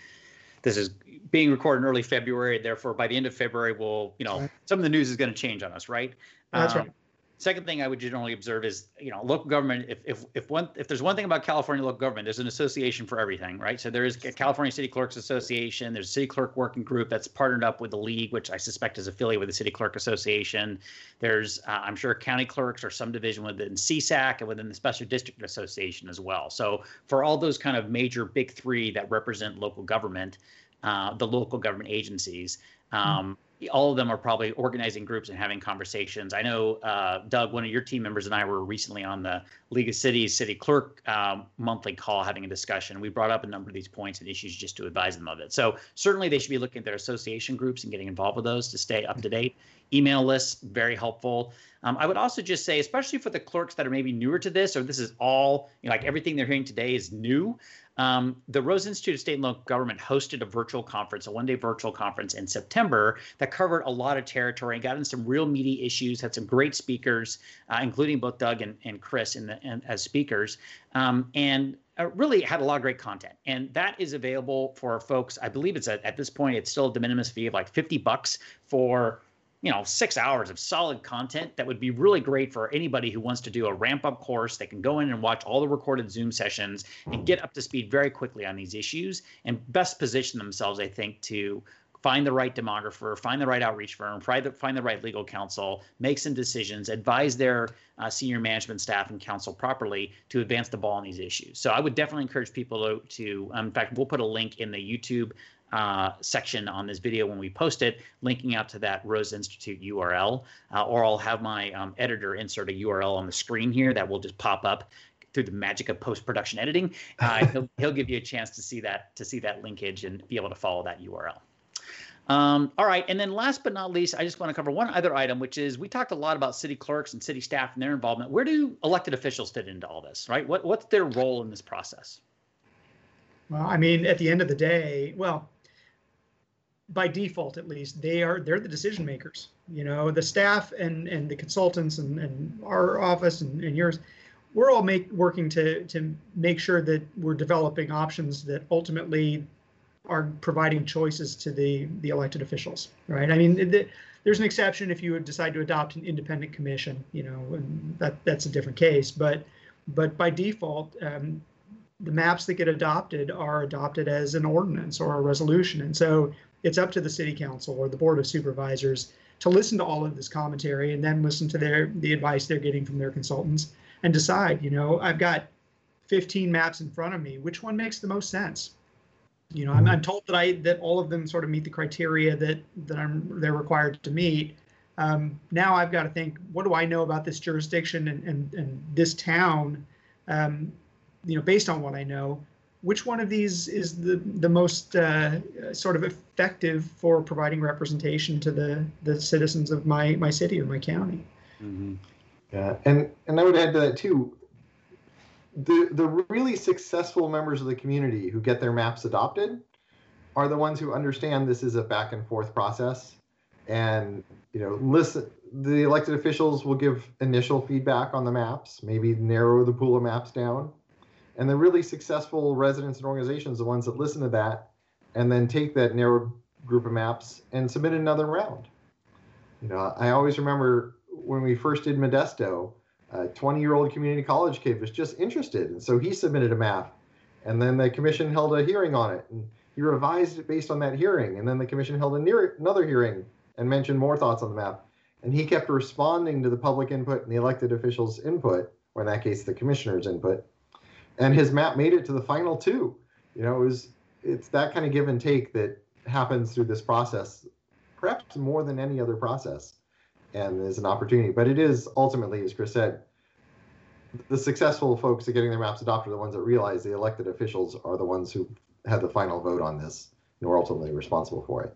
this is being recorded in early February. Therefore, by the end of February, we'll, you know, some of the news is going to change on us, right?
That's um, right.
Second thing I would generally observe is, you know, local government. If if if one if there's one thing about California local government, there's an association for everything, right? So there is a California City Clerks Association. There's a City Clerk Working Group that's partnered up with the league, which I suspect is affiliated with the City Clerk Association. There's, uh, I'm sure, county clerks or some division within CSAC and within the Special District Association as well. So for all those kind of major big three that represent local government, uh, the local government agencies. Hmm. Um, all of them are probably organizing groups and having conversations. I know, uh, Doug, one of your team members and I were recently on the League of Cities City Clerk um, monthly call having a discussion. We brought up a number of these points and issues just to advise them of it. So certainly they should be looking at their association groups and getting involved with those to stay up to date. Email lists, very helpful. Um, I would also just say, especially for the clerks that are maybe newer to this, or this is all, you know, like everything they're hearing today is new. Um, the Rose Institute of State and Local Government hosted a virtual conference, a one day virtual conference in September that covered a lot of territory and got into some real meaty issues, had some great speakers, uh, including both Doug and, and Chris in the, in, as speakers, um, and uh, really had a lot of great content. And that is available for folks. I believe it's a, at this point, it's still a de minimis fee of like 50 bucks for you know six hours of solid content that would be really great for anybody who wants to do a ramp up course. They can go in and watch all the recorded zoom sessions and get up to speed very quickly on these issues and best position themselves i think to find the right demographer find the right outreach firm find the, find the right legal counsel make some decisions advise their uh, senior management staff and counsel properly to advance the ball on these issues. So i would definitely encourage people to, to um, in fact we'll put a link in the youtube uh, section on this video when we post it, linking out to that Rose Institute URL, uh, or I'll have my um, editor insert a URL on the screen here that will just pop up through the magic of post-production editing. [LAUGHS] Uh, he'll, he'll give you a chance to see that to see that linkage and be able to follow that URL. Um, all right, and then last but not least, I just want to cover one other item, which is we talked a lot about city clerks and city staff and their involvement. Where do elected officials fit into all this, right? What what's their role in this process?
Well, I mean, at the end of the day, well, by default at least they are they're the decision makers. You know the staff and and the consultants and, and our office and, and yours we're all make working to to make sure that we're developing options that ultimately are providing choices to the the elected officials right? I mean the, there's an exception if you decide to adopt an independent commission you know and that that's a different case but but by default um, the maps that get adopted are adopted as an ordinance or a resolution. And so it's up to the city council or the board of supervisors to listen to all of this commentary and then listen to their the advice they're getting from their consultants and decide you know i've got 15 maps in front of me. Which one makes the most sense? You know I'm, I'm told that i that all of them sort of meet the criteria that that i'm they're required to meet. Um, now i've got to think what do i know about this jurisdiction and and, and this town? Um, you know based on what i know which one of these is the the most uh, sort of effective for providing representation to the the citizens of my my city or my county?
Mm-hmm. Yeah, and and I would add to that too. The the really successful members of the community who get their maps adopted are the ones who understand this is a back and forth process, and you know listen. The elected officials will give initial feedback on the maps, maybe narrow the pool of maps down and the really successful residents and organizations, the ones that listen to that, and then take that narrow group of maps and submit another round. You know, I always remember when we first did Modesto, a 20 year old community college kid was just interested. And so he submitted a map. And then the commission held a hearing on it. And he revised it based on that hearing. And then the commission held near, another hearing and mentioned more thoughts on the map. And he kept responding to the public input and the elected officials' input, or in that case, the commissioner's input and his map made it to the final two. You know, it was it's that kind of give and take that happens through this process, perhaps more than any other process, and is an opportunity. But it is ultimately, as Chris said, the successful folks at getting their maps adopted are the ones that realize the elected officials are the ones who had the final vote on this and are ultimately responsible for it.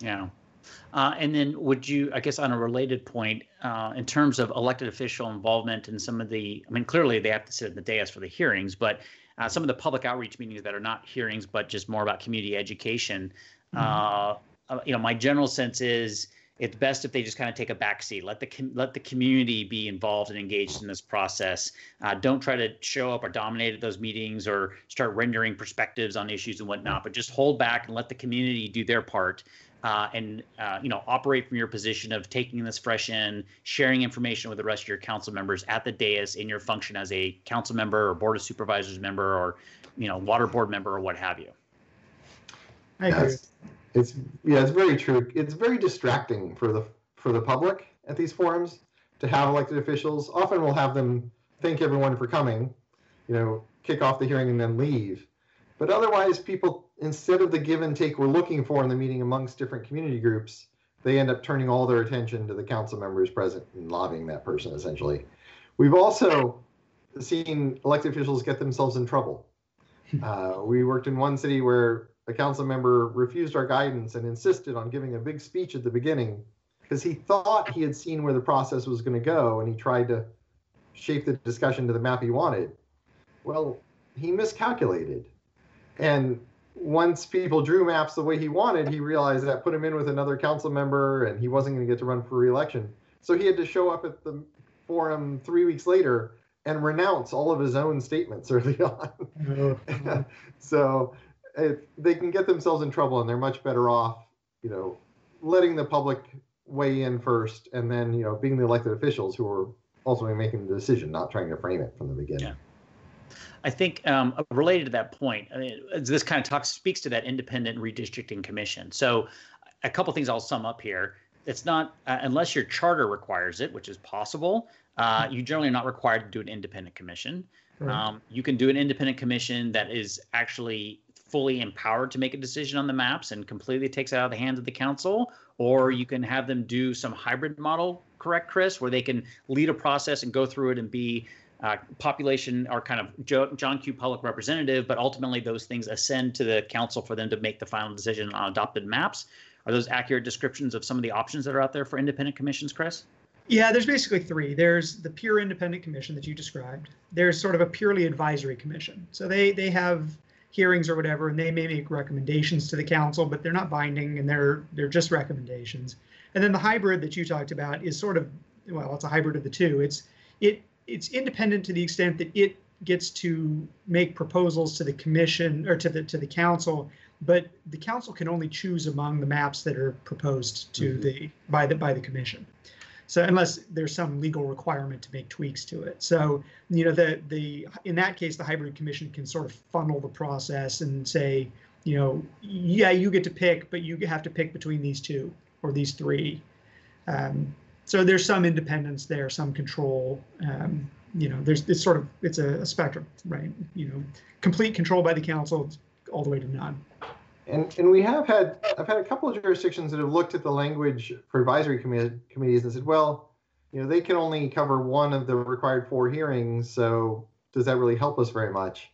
Yeah. Uh, and then would you, I guess, on a related point, uh, in terms of elected official involvement in some of the, I mean, clearly they have to sit in the dais for the hearings, but uh, some of the public outreach meetings that are not hearings, but just more about community education. Mm-hmm. Uh, you know, my general sense is it's best if they just kind of take a back seat. Let the com- let the community be involved and engaged in this process. Uh, don't try to show up or dominate at those meetings or start rendering perspectives on issues and whatnot. But just hold back and let the community do their part uh, and uh, you know operate from your position of taking this fresh in, sharing information with the rest of your council members at the dais in your function as a council member or board of supervisors member or you know water board member or what have you.
I agree. Yes.
It's yeah, it's very true. It's very distracting for the for the public at these forums to have elected officials. Often we'll have them thank everyone for coming, you know, kick off the hearing and then leave. But otherwise, people instead of the give and take we're looking for in the meeting amongst different community groups, they end up turning all their attention to the council members present and lobbying that person essentially. We've also seen elected officials get themselves in trouble. [LAUGHS] Uh, we worked in one city where a council member refused our guidance and insisted on giving a big speech at the beginning because he thought he had seen where the process was going to go and he tried to shape the discussion to the map he wanted. Well, he miscalculated. And once people drew maps the way he wanted, he realized that put him in with another council member and he wasn't going to get to run for reelection. So he had to show up at the forum three weeks later and renounce all of his own statements [LAUGHS] early on. [LAUGHS] so it, they can get themselves in trouble and they're much better off, you know, letting the public weigh in first and then, you know, being the elected officials who are ultimately making the decision, not trying to frame it from the beginning.
Yeah. I think um, related to that point, I mean, this kind of talks speaks to that independent redistricting commission. So, a couple things I'll sum up here. It's not uh, unless your charter requires it, which is possible. Uh, mm-hmm. you generally are not required to do an independent commission. Right. Um, you can do an independent commission that is actually fully empowered to make a decision on the maps and completely takes it out of the hands of the council, or you can have them do some hybrid model. Correct, Chris, where they can lead a process and go through it and be uh, population are kind of John Q. Public representative, but ultimately those things ascend to the council for them to make the final decision on adopted maps. Are those accurate descriptions of some of the options that are out there for independent commissions, Chris?
Yeah, there's basically three. There's the pure independent commission that you described. There's sort of a purely advisory commission. So they they have hearings or whatever, and they may make recommendations to the council, but they're not binding and they're they're just recommendations. And then the hybrid that you talked about is sort of well, it's a hybrid of the two. It's it it's independent to the extent that it gets to make proposals to the commission or to the to the council, but the council can only choose among the maps that are proposed to mm-hmm. the by the by the commission. So unless there's some legal requirement to make tweaks to it. So, you know, the the in that case, the hybrid commission can sort of funnel the process and say, you know, yeah, you get to pick, but you have to pick between these two or these three. Um, so there's some independence there, some control. Um, you know, there's it's sort of it's a, a, spectrum, right? You know, complete control by the council all the way to none.
And, and we have had, I've had a couple of jurisdictions that have looked at the language for advisory commi- committees and said, well, you know, they can only cover one of the required four hearings. So does that really help us very much?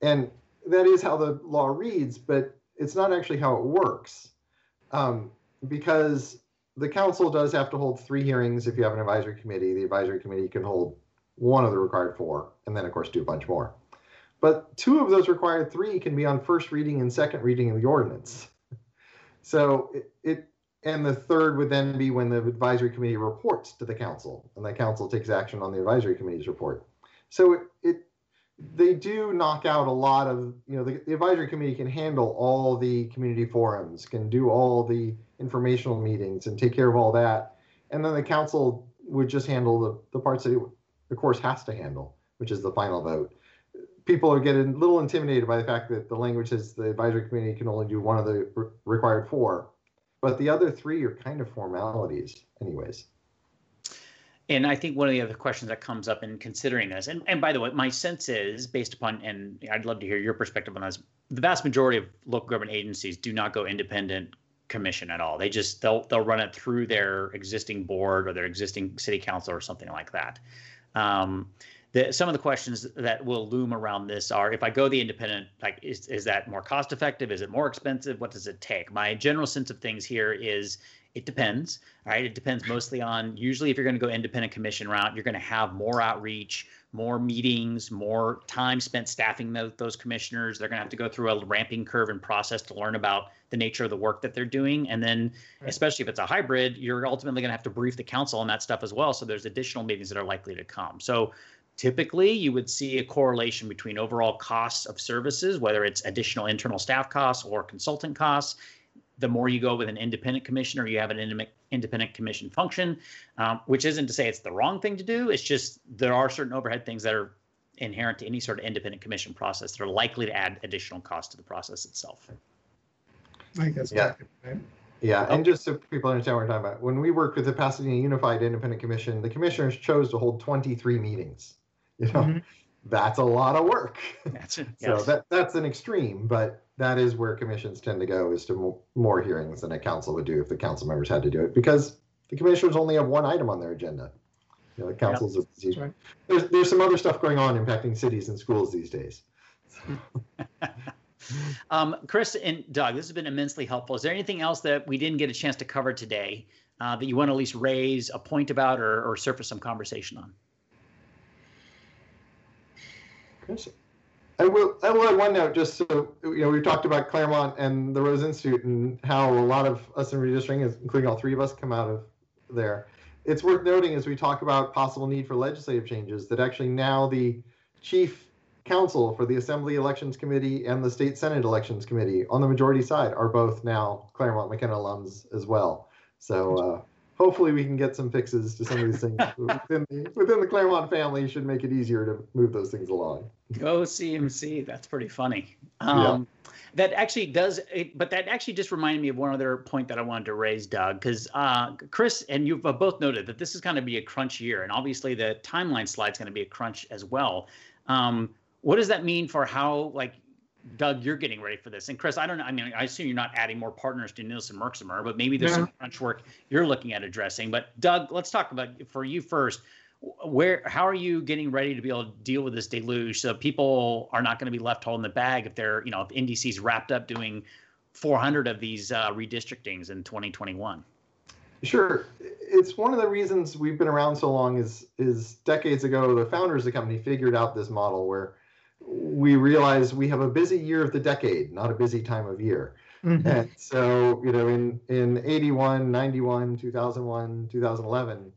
And that is how the law reads, but it's not actually how it works. Um, because the council does have to hold three hearings if you have an advisory committee. The advisory committee can hold one of the required four, and then, of course, do a bunch more. But two of those required three can be on first reading and second reading of the ordinance. So it, it and the third would then be when the advisory committee reports to the council and the council takes action on the advisory committee's report. So it, it they do knock out a lot of, you know, the, the, advisory committee can handle all the community forums, can do all the informational meetings and take care of all that. And then the council would just handle the, the parts that it, of course, has to handle, which is the final vote people are getting a little intimidated by the fact that the language says the advisory committee can only do one of the re- required four, but the other three are kind of formalities, anyways.
And I think one of the other questions that comes up in considering this, and, and by the way, my sense is based upon, and I'd love to hear your perspective on this, the vast majority of local government agencies do not go independent commission at all. They just they'll they'll run it through their existing board or their existing city council or something like that. Um, the, some of the questions that will loom around this are if I go the independent, like is, is that more cost effective? Is it more expensive? What does it take? My general sense of things here is it depends. Right. It depends mostly on usually if you're going to go independent commission route, you're going to have more outreach, more meetings, more time spent staffing those, those commissioners. They're going to have to go through a ramping curve and process to learn about the nature of the work that they're doing. And then, right. especially if it's a hybrid, you're ultimately going to have to brief the council on that stuff as well. So there's additional meetings that are likely to come. So Typically, you would see a correlation between overall costs of services, whether it's additional internal staff costs or consultant costs. The more you go with an independent commissioner, you have an independent commission function, um, which isn't to say it's the wrong thing to do. It's just there are certain overhead things that are inherent to any sort of independent commission process that are likely to add additional cost to the process itself.
I think that's
yeah. Right? Yeah, and just so people understand what we're talking about, when we worked with the Pasadena Unified Independent Commission, the commissioners chose to hold 23 meetings. [LAUGHS] You know, mm-hmm. that's a lot of work. [LAUGHS] That's it. Yes. so that that's an extreme, but that is where commissions tend to go is to more hearings than a council would do if the council members had to do it because the commissioners only have one item on their agenda. You know, the councils yep. are busy. Right. There's there's some other stuff going on impacting cities and schools these days. [LAUGHS]
um, Chris and Doug, this has been immensely helpful. Is there anything else that we didn't get a chance to cover today uh, that you want to at least raise a point about or, or surface some conversation on?
I will. I will add one note, just so you know, we talked about Claremont and the Rose Institute and how a lot of us in redistricting, including all three of us, come out of there. It's worth noting as we talk about possible need for legislative changes that actually now the chief counsel for the Assembly Elections Committee and the State Senate Elections Committee on the majority side are both now Claremont McKenna alums as well. So uh, hopefully we can get some fixes to some of these things [LAUGHS] within the, within the Claremont family should make it easier to move those things along.
Go CMC. That's pretty funny. Um, yeah. That actually does, it, but that actually just reminded me of one other point that I wanted to raise, Doug, because uh, Chris and you've both noted that this is going to be a crunch year, and obviously the timeline slide is going to be a crunch as well. Um, what does that mean for how, like, Doug, you're getting ready for this. And Chris, I don't know. I mean, I assume you're not adding more partners to Nielsen Merksamer, but maybe there's some crunch work you're looking at addressing. But Doug, let's talk about for you first. Where, how are you getting ready to be able to deal with this deluge so people are not going to be left holding the bag if they're, you know, if NDC's wrapped up doing 400 of these uh, redistrictings in 2021?
Sure, it's one of the reasons we've been around so long. Is is decades ago the founders of the company figured out this model where we realize we have a busy year of the decade, not a busy time of year. Mm-hmm. And so, you know, in, in 81, 91, 2001, 2011,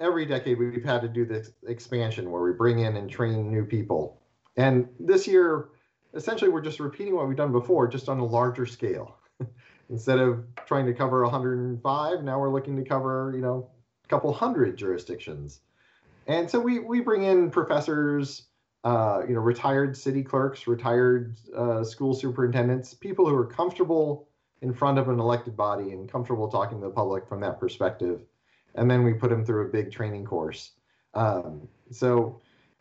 every decade we've had to do this expansion where we bring in and train new people. And this year, essentially, we're just repeating what we've done before, just on a larger scale. [LAUGHS] Instead of trying to cover 105, now we're looking to cover, you know, a couple hundred jurisdictions. And so we, we bring in professors, uh, you know, retired city clerks, retired uh, school superintendents, people who are comfortable in front of an elected body and comfortable talking to the public from that perspective. And then we put them through a big training course. Um, so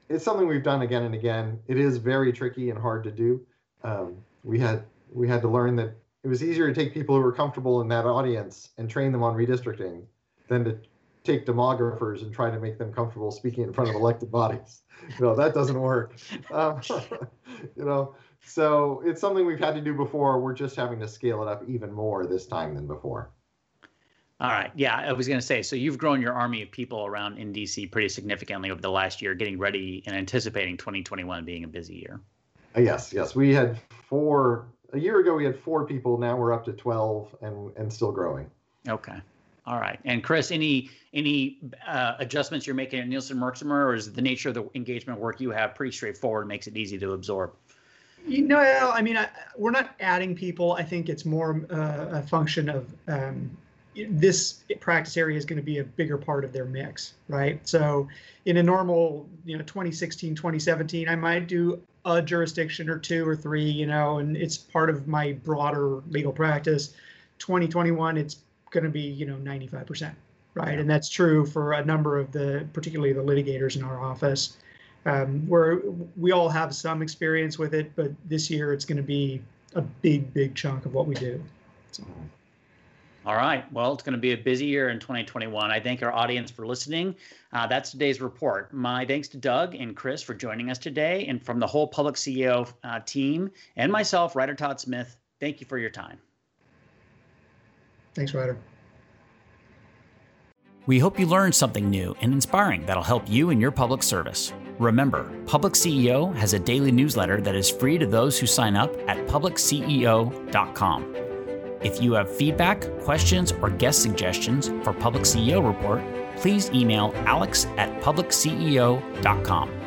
it's something we've done again and again. It is very tricky and hard to do. Um, we had we had to learn that it was easier to take people who were comfortable in that audience and train them on redistricting than to take demographers and try to make them comfortable speaking in front of elected bodies. [LAUGHS] You know, that doesn't work. [LAUGHS] Um, [LAUGHS] you know, so it's something we've had to do before. We're just having to scale it up even more this time than before.
All right. Yeah, I was going to say. So you've grown your army of people around NDC pretty significantly over the last year, getting ready and anticipating 2021 being a busy year.
Uh, yes, yes. We had four a year ago. We had four people. Now we're up to 12 and and still growing.
Okay. All right. And Chris, any any uh, adjustments you're making at Nielsen Merksamer, or is the nature of the engagement work you have pretty straightforward, makes it easy to absorb?
You know, I mean, I, we're not adding people. I think it's more uh, a function of um, this practice area is going to be a bigger part of their mix, right? So in a normal, you know, 2016, 2017, I might do a jurisdiction or two or three, you know, and it's part of my broader legal practice. 2021, it's going to be, you know, 95%, right? And that's true for a number of the, particularly the litigators in our office, um, where we all have some experience with it, but this year it's going to be a big, big chunk of what we do. So.
All right. Well, it's going to be a busy year in 2021. I thank our audience for listening. Uh, that's today's report. My thanks to Doug and Chris for joining us today. And from the whole Public CEO uh, team and myself, Ryder Todd Smith, thank you for your time.
Thanks, Ryder.
We hope you learned something new and inspiring that'll help you in your public service. Remember, Public CEO has a daily newsletter that is free to those who sign up at publicceo.com. If you have feedback, questions, or guest suggestions for Public CEO Report, please email alex at publicceo.com.